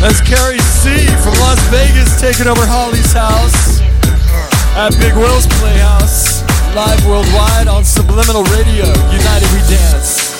That's Carey C from Las Vegas taking over Holly's house at Big Will's Playhouse. Live worldwide on Subliminal Radio. United We Dance.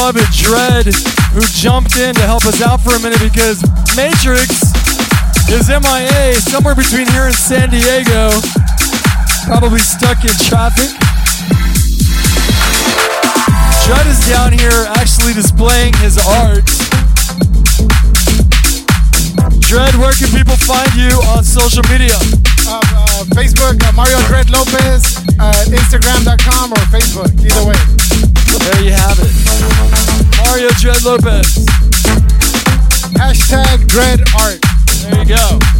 Who jumped in to help us out for a minute because Matrix is MIA somewhere between here and San Diego, probably stuck in traffic. Judd is down here actually displaying his art. Dread, where can people find you on social media? Uh, uh, Facebook, uh, Mario Dread Lopez, uh, Instagram.com or Facebook, either way. There you have it. Mario Dread Lopez. Hashtag Dread Art. There you go.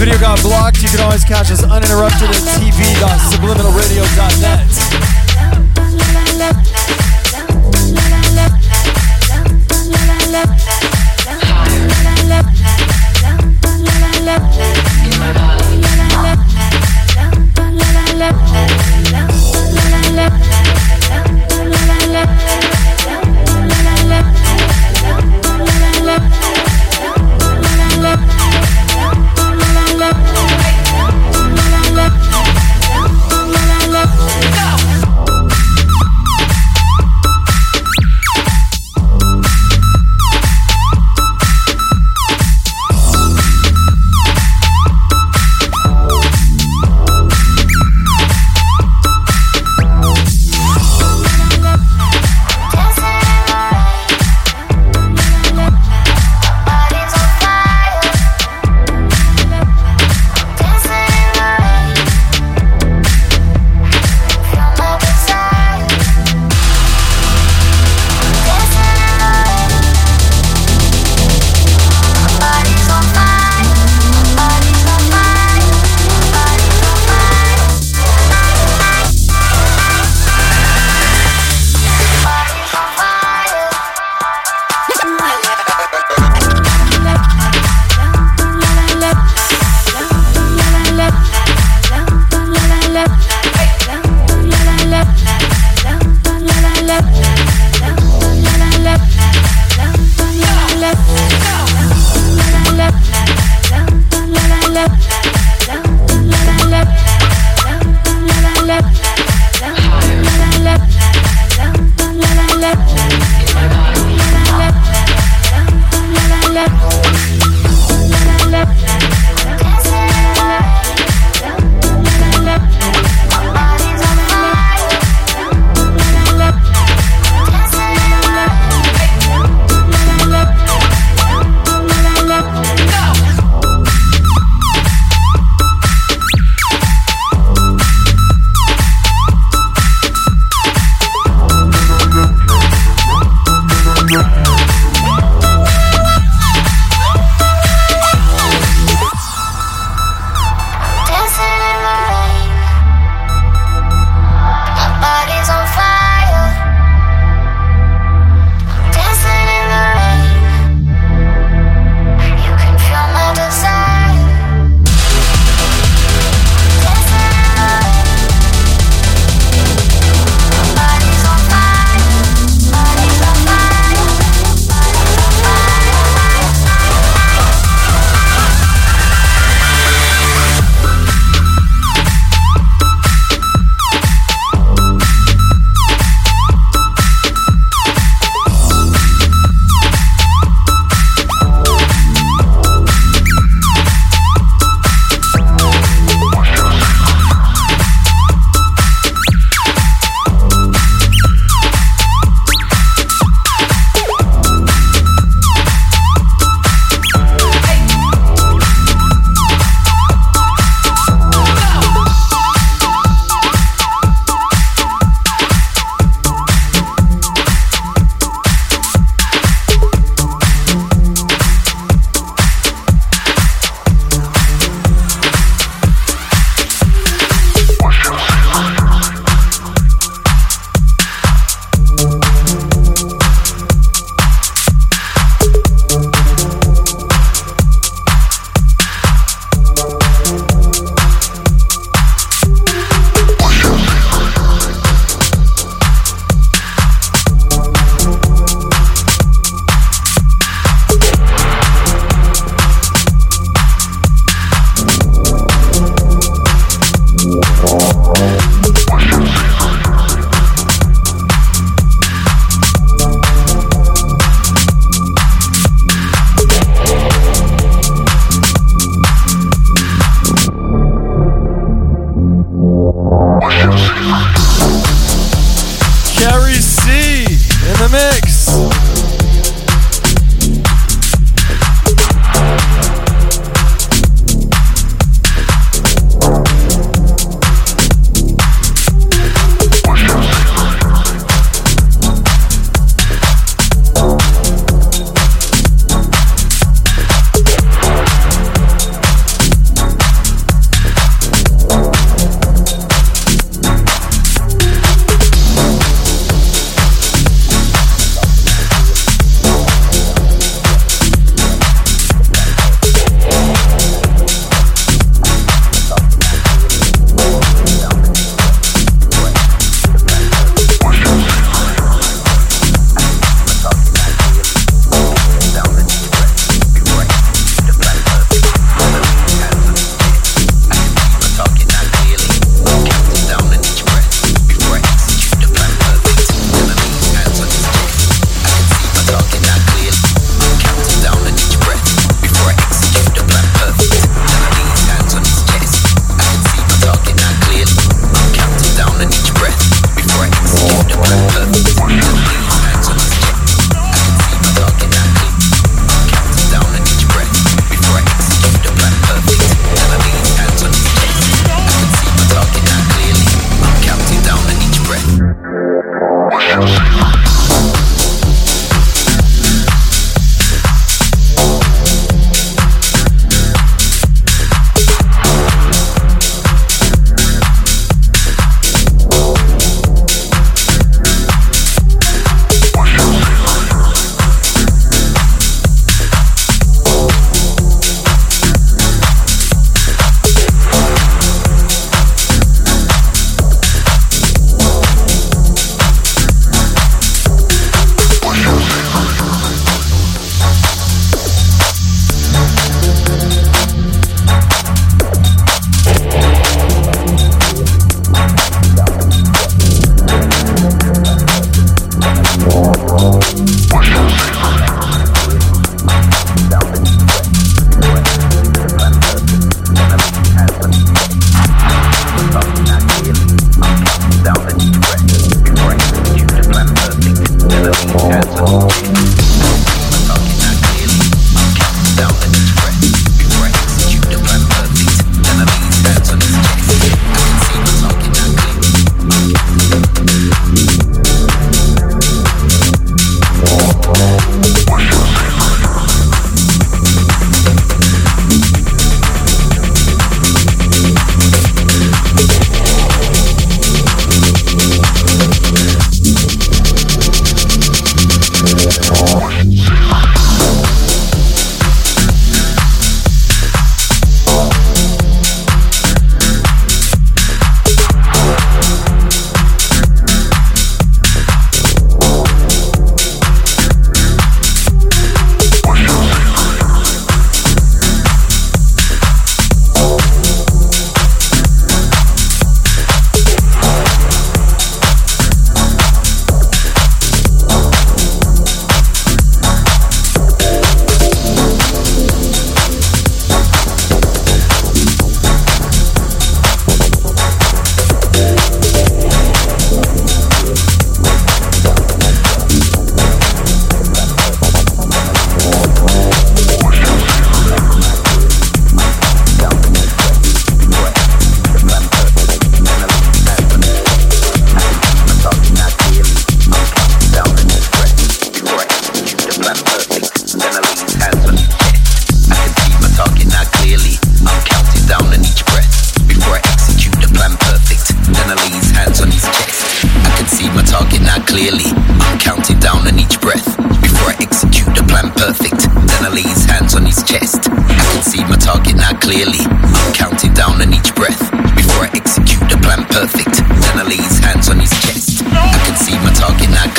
Video got blocked. You can always catch us uninterrupted at DJ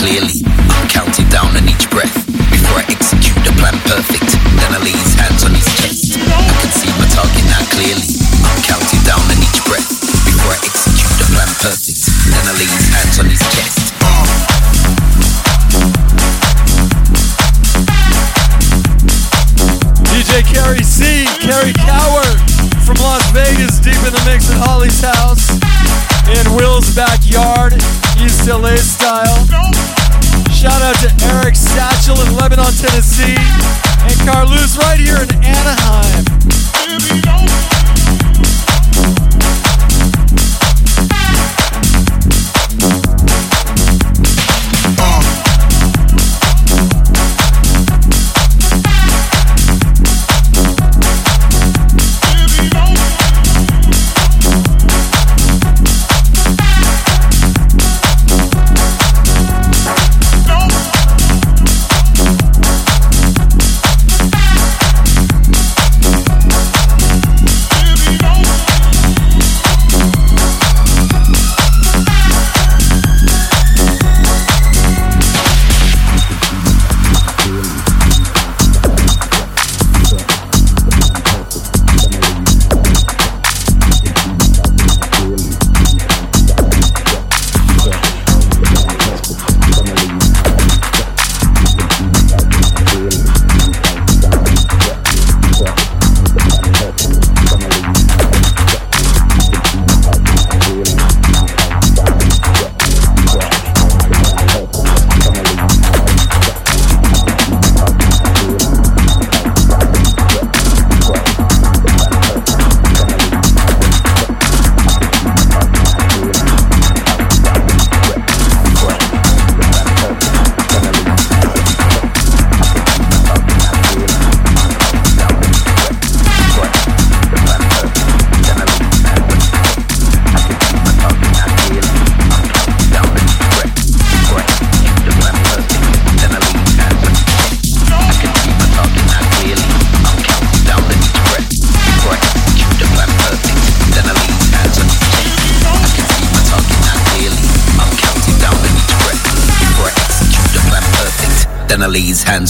clearly.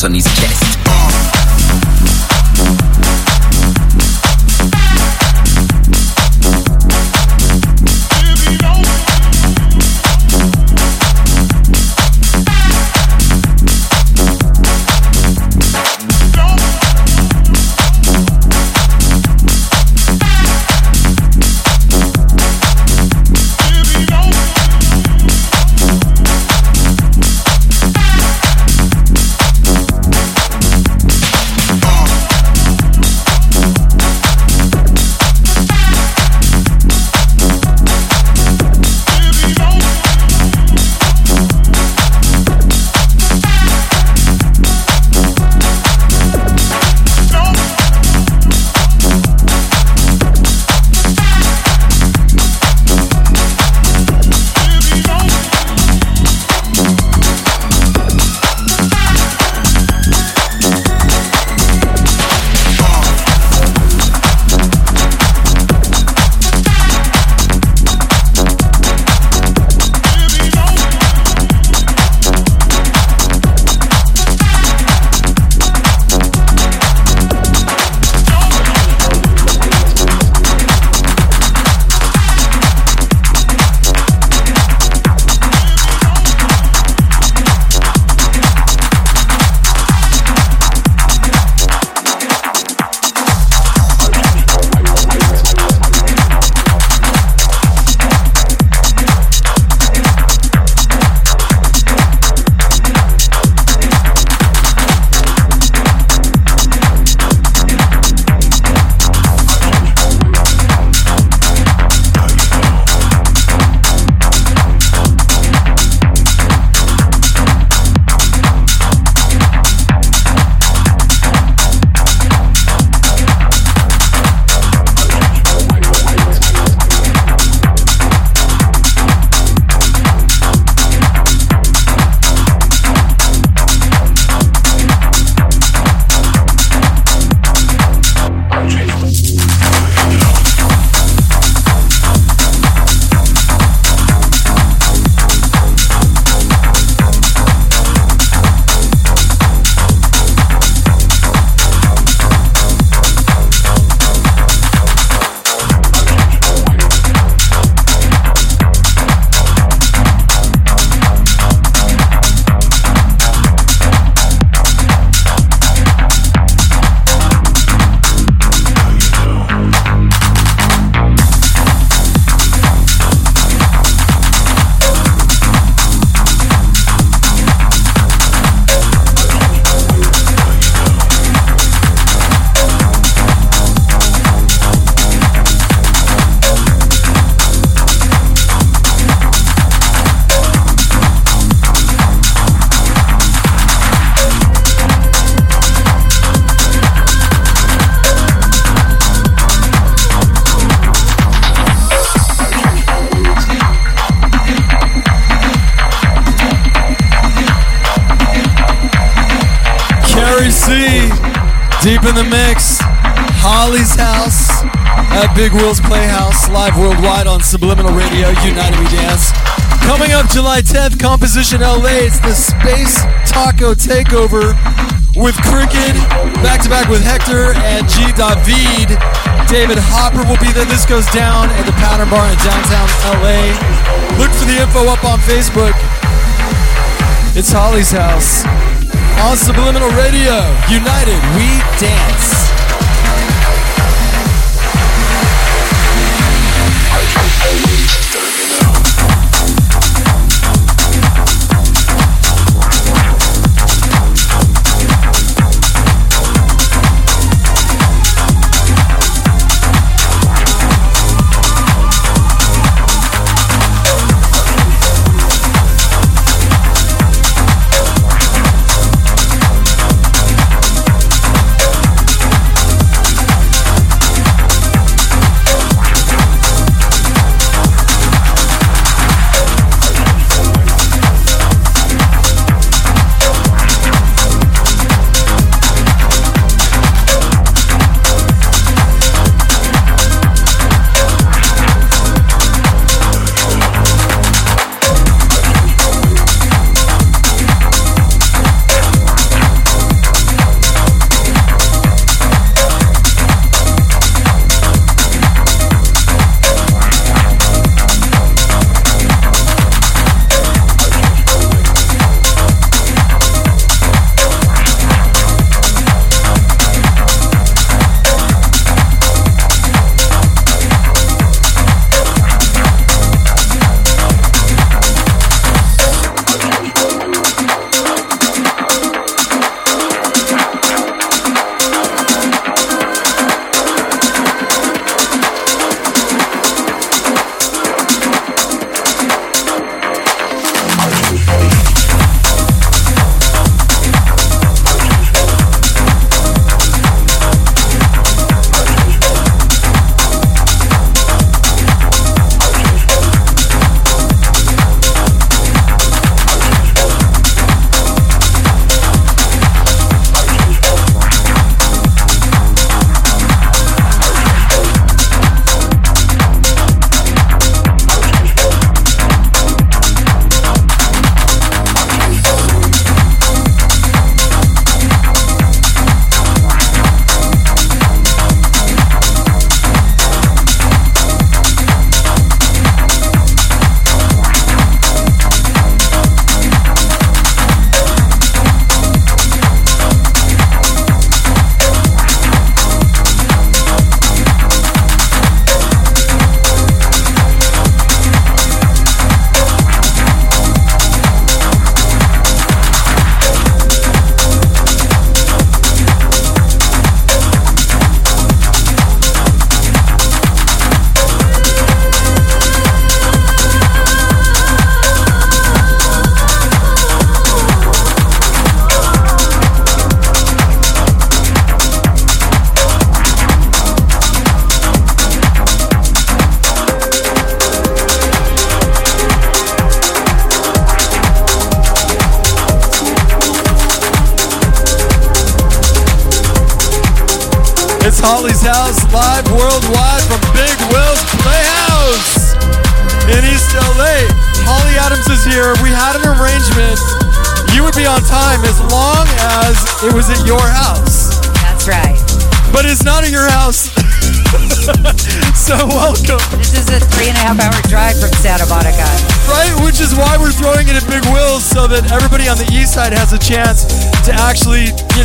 On his chest. In the mix, Holly's House at Big Will's Playhouse, live worldwide on Subliminal Radio, United We Dance. Coming up July 10th, Composition LA, it's the Space Taco Takeover with Cricket, back to back with Hector and G. David. David Hopper will be there. This goes down at the Pattern Bar in downtown LA. Look for the info up on Facebook. It's Holly's House on Subliminal Radio. United, we dance.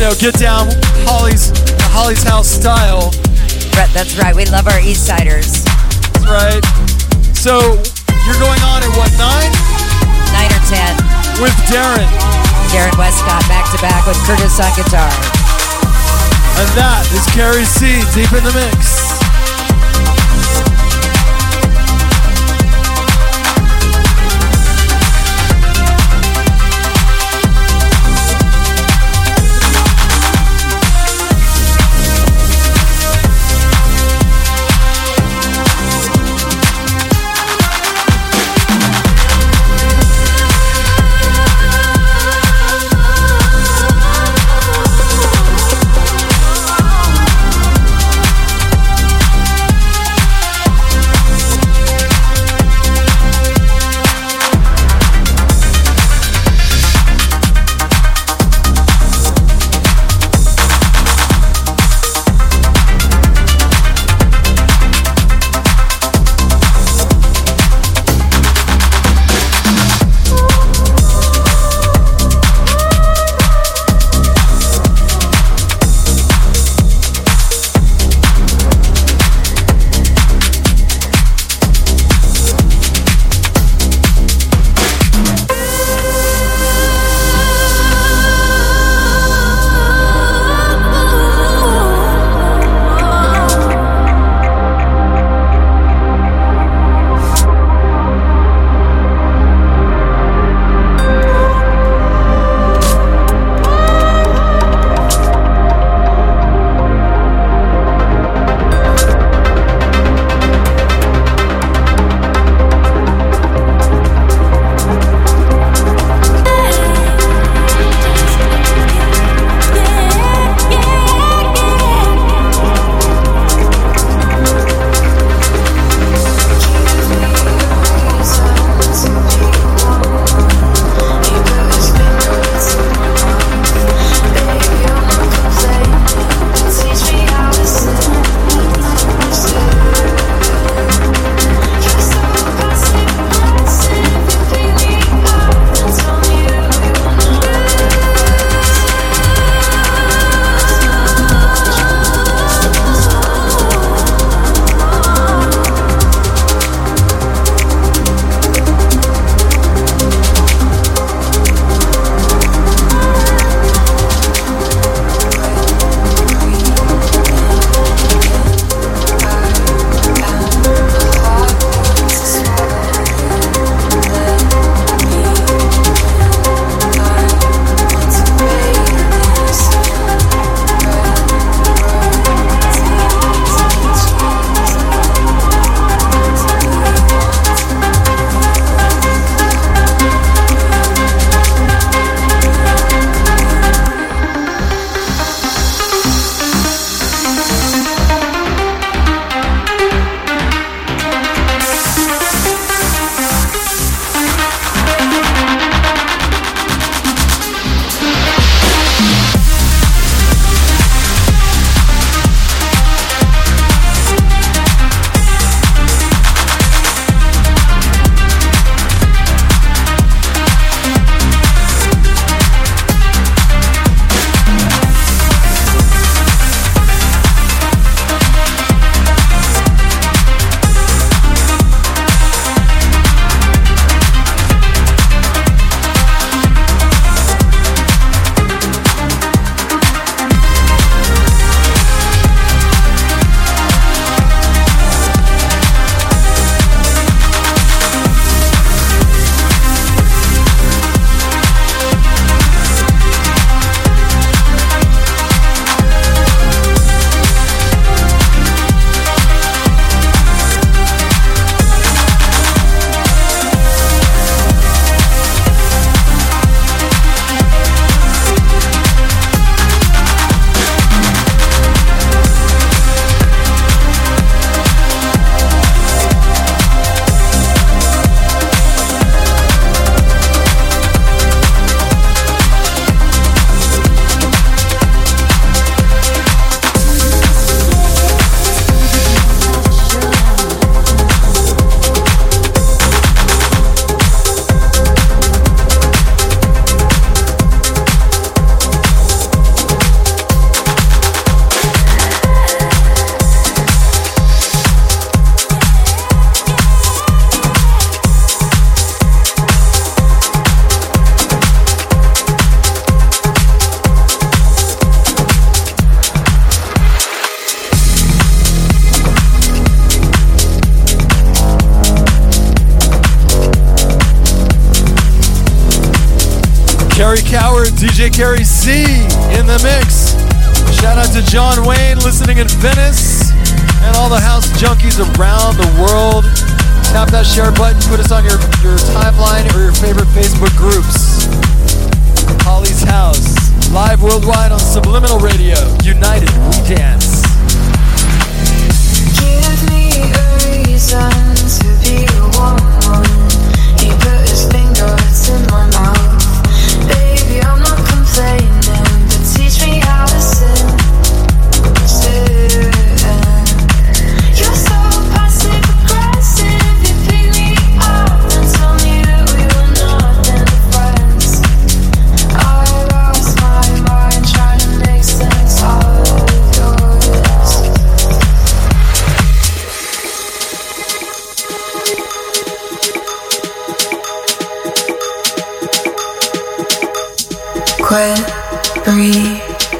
Know, get down Holly's Holly's House style. Right, that's right. We love our East Siders. That's right. So you're going on at what nine? Nine or ten. With Darin. Darin Westcott back to back with Kurtis on guitar. And that is Carey C deep in the mix.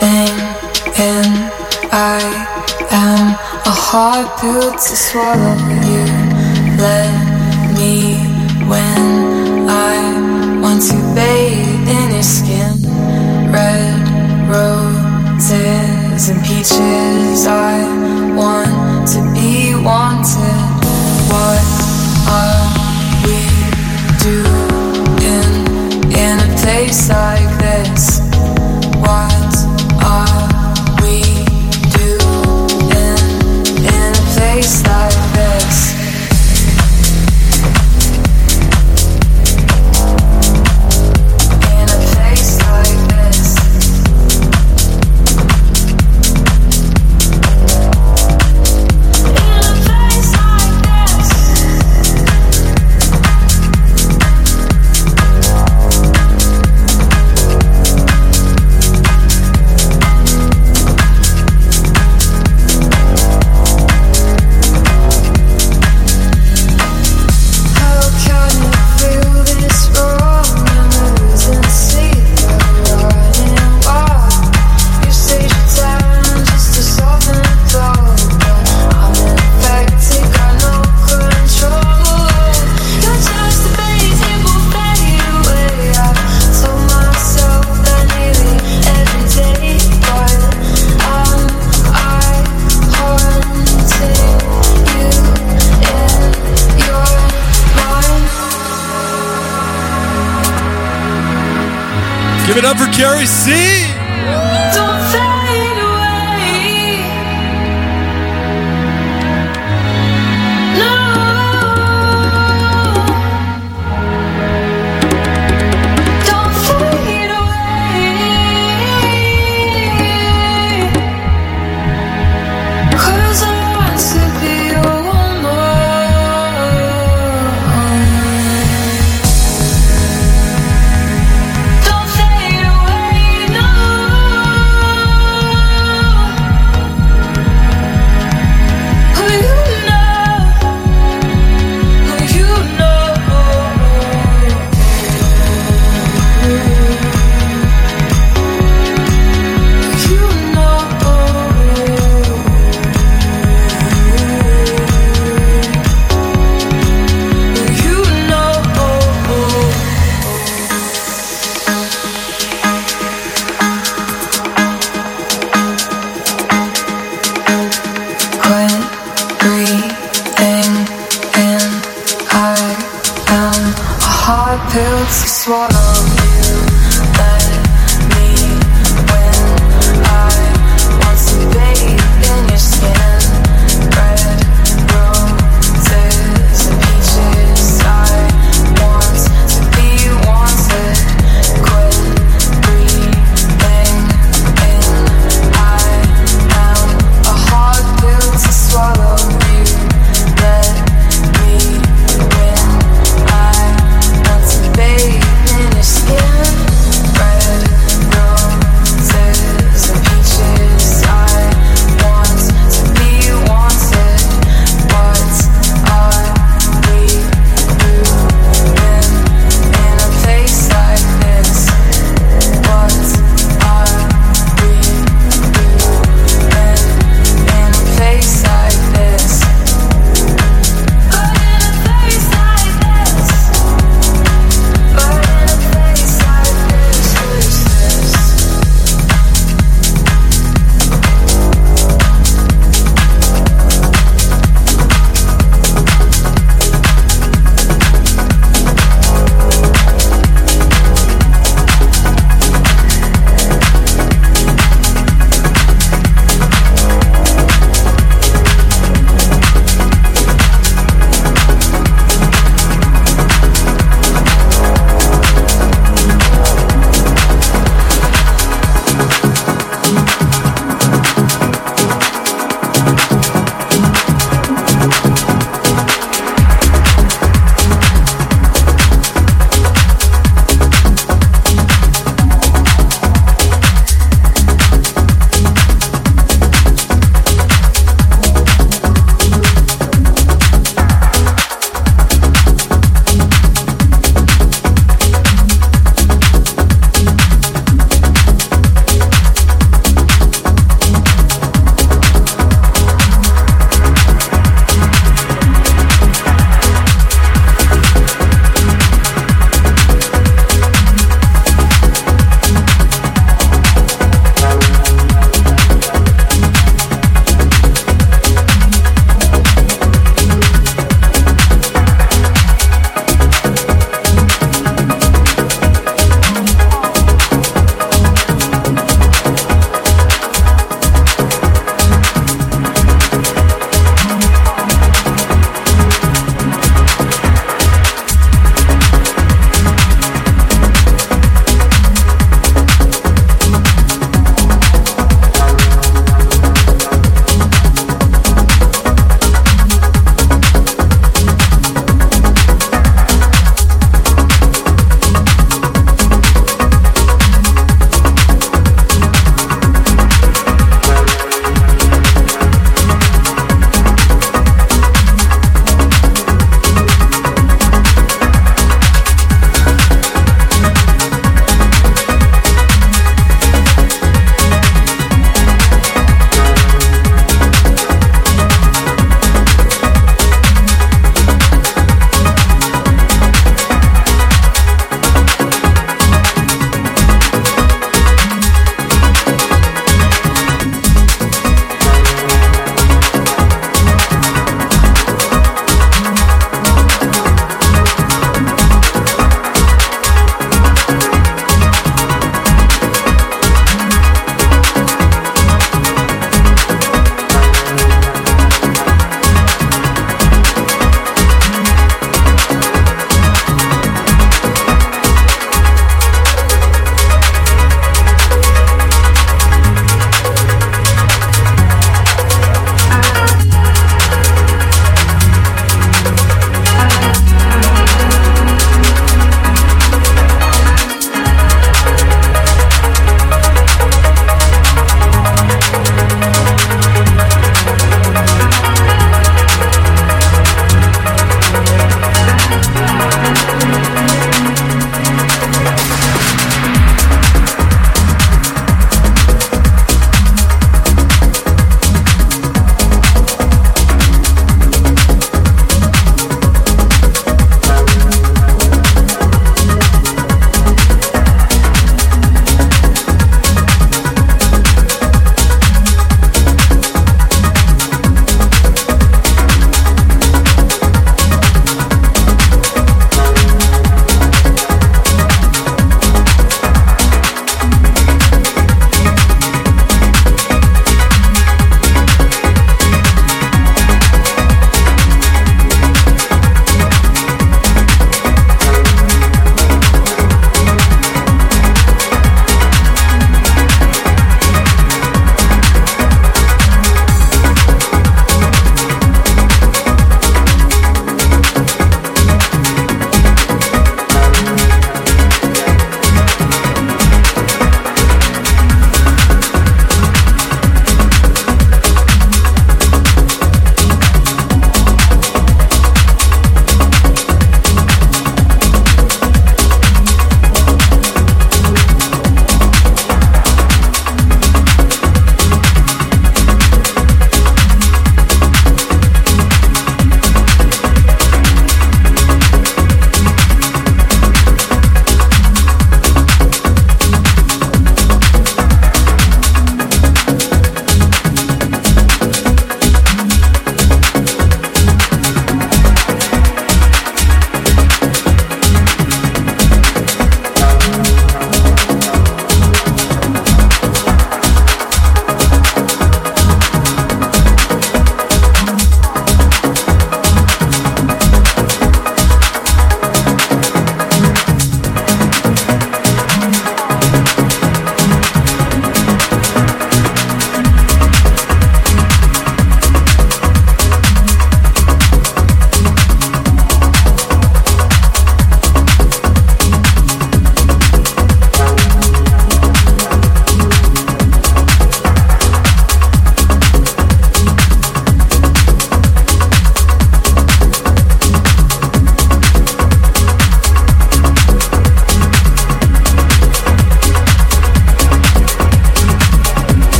thing, and I am a hard pill to swallow. You let me when I want to bathe in your skin. Red roses and peaches. I want to be wanted. What are we doing in a place I?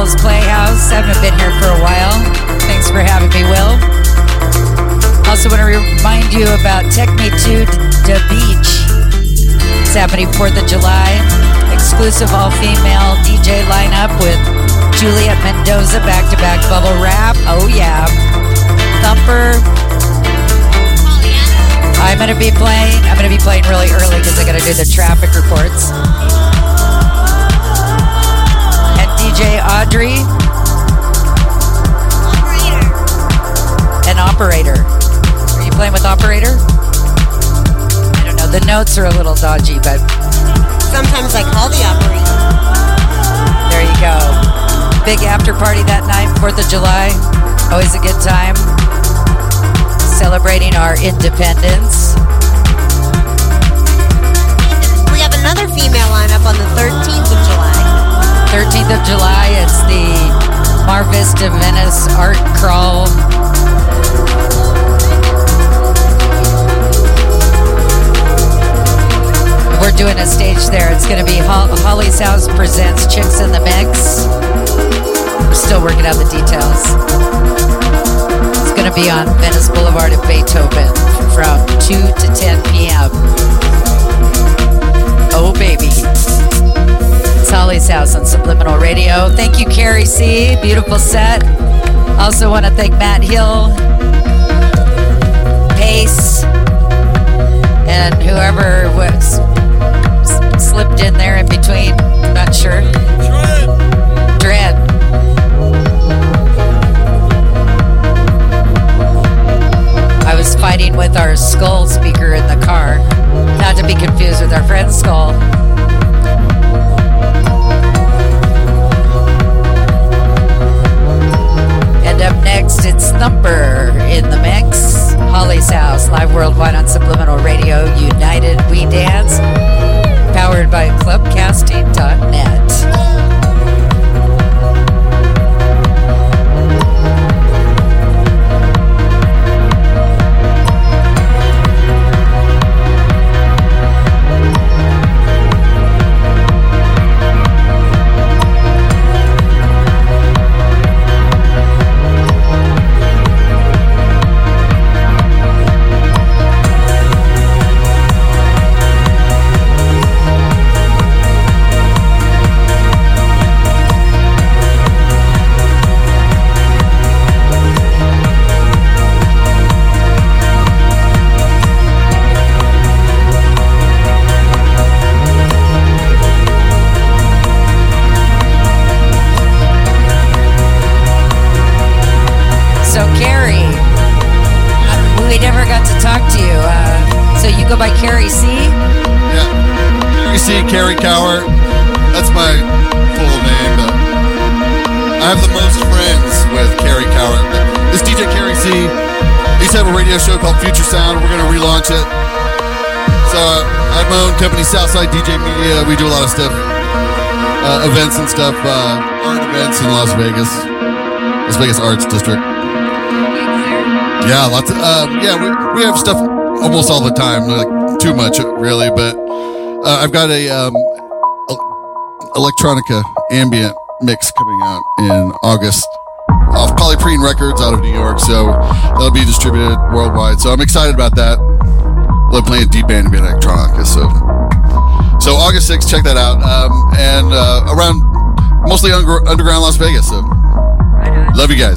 Will's Playhouse. I haven't been here for a while. Thanks for having me, Will. Also want to remind you about Tech Me to the Beach. It's happening 4th of July. Exclusive all-female DJ lineup with Juliet Mendoza back-to-back bubble wrap. Oh yeah. Thumper. I'm gonna be playing. I'm gonna be playing really early because I gotta do the traffic reports. DJ Audrey. An operator. Are you playing with operator? I don't know. The notes are a little dodgy, but Sometimes I call the operator. there you go. Big after party that night, 4th of July. Always a good time. Celebrating our independence. We have another female lineup on the 13th of July. 13th of July, it's the Mar Vista Venice Art Crawl. We're doing a stage there. It's going to be Holly's House presents Chicks in the Mix. We're still working out the details. It's going to be on Venice Boulevard at Beethoven from 2 to 10 p.m. Oh, baby. It's Holly's House on Subliminal Radio. Thank you, Carey C. Beautiful set. Also want to thank Matt Hill, Pace, and whoever was slipped in there in between. Not sure. Dread. I was fighting with our skull speaker in the car. Not to be confused with our friend's skull. Up next, it's Thumper in the mix. Holly's House, live worldwide on Subliminal Radio. United We Dance, powered by clubcasting.net. Sound. We're going to relaunch it. So uh, I have my own company, Southside DJ Media. We do a lot of stuff, uh, events and stuff, uh, art events in Las Vegas, Las Vegas Arts District. Yeah, lots of, um, yeah, we, we have stuff almost all the time, like too much really, but uh, I've got a um, electronica ambient mix coming out in August off Polyprene Records out of New York, so that'll be distributed worldwide. So I'm excited about that. Love playing deep ambient electronica, so so August 6th, check that out. Um, and uh, around mostly under, underground Las Vegas. So love you guys.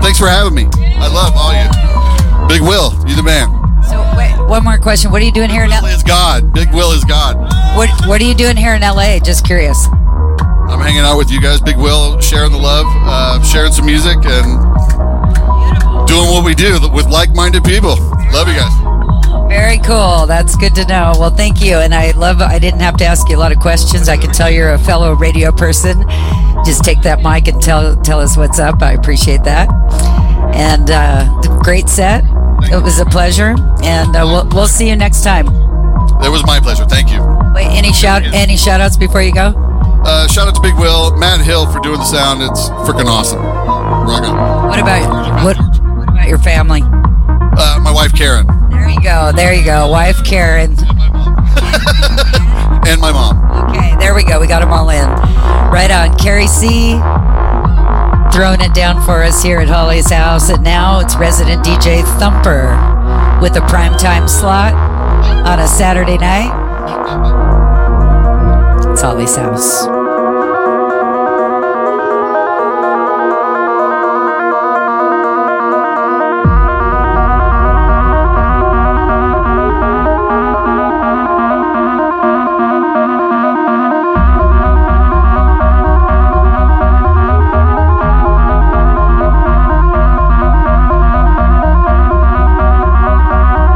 Thanks for having me. I love all you. Big Will, you the man. So, wait, one more question. What are you doing here in Will LA? is God. Big Will is God. What, what are you doing here in LA? Just curious. Hanging out with you guys, Big Will, sharing the love, uh, sharing some music, and doing what we do with like-minded people. Love you guys. Very cool. That's good to know. Well, thank you. And I love, I didn't have to ask you a lot of questions. I can tell you're a fellow radio person. just take that mic and tell tell us what's up. I appreciate that. And uh, great set. It was a pleasure, and uh, we'll we'll see you next time. It was my pleasure. Thank you. Wait, any shout any shout outs before you go? Uh, shout out to Big Will, Matt Hill for doing the sound. It's freaking awesome. Rock on. What about what, what about your family? Uh, my wife Karen There you go. There you go. Wife Karen. and my mom. Okay, there we go. We got them all in. Right on. Carey C. Throwing it down for us here at Holly's house. And now it's resident DJ Thumper with a primetime slot on a Saturday night. It's Holly's house.